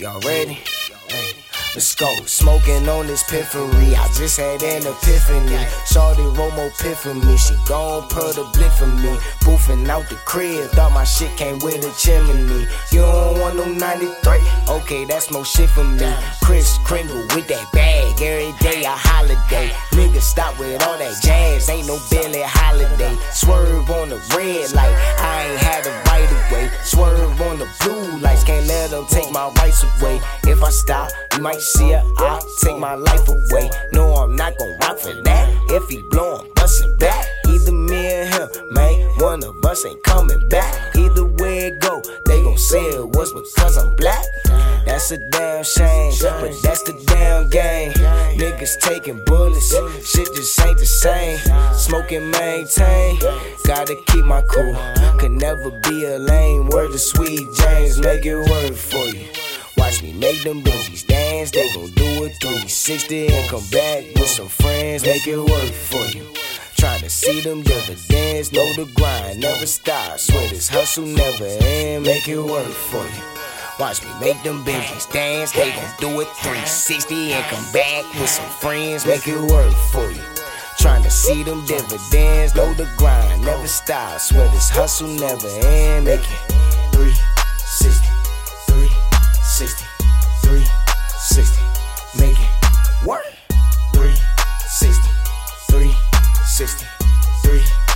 Y'all ready? Let's go. Smoking on this piffery. I just had an epiphany. Shorty Romo piff for me. She gon' put the blip for me. Boofing out the crib. Thought my shit came with a chimney. You don't want no 93? Okay, that's more shit for me. Kris Kringle with that bag. Every day a holiday. Nigga, stop with all that jazz. Ain't no Billie Holiday. Red light. I ain't had a right away. Swerve on the blue lights. Can't let them take my rights away. If I stop, you might see it. I'll take my life away. No, I'm not gon' rock for that. If he blow, I'm bustin' back. Either me or him, man. One of us ain't coming back. Either way it go, they gon' say it was because I'm black. That's a damn shame, but that's the damn game. Niggas taking bullets, shit just ain't the same. Smoking maintain, gotta keep my cool. Could never be a lame word to sweet James, make it work for you. Watch me make them bitches dance, they gon' do it 360 and come back with some friends, make it work for you. Tryna see them dividends, know the grind never stops. Swear this hustle never end, make it work for you. Watch me make them bitches dance. They gon' do it 360 and come back with some friends. Make it work for you. Trying to see them dividends. Know the grind never stops. Swear this hustle never end. Make it 360, 360, 360. Make it work. 360, 360, 360.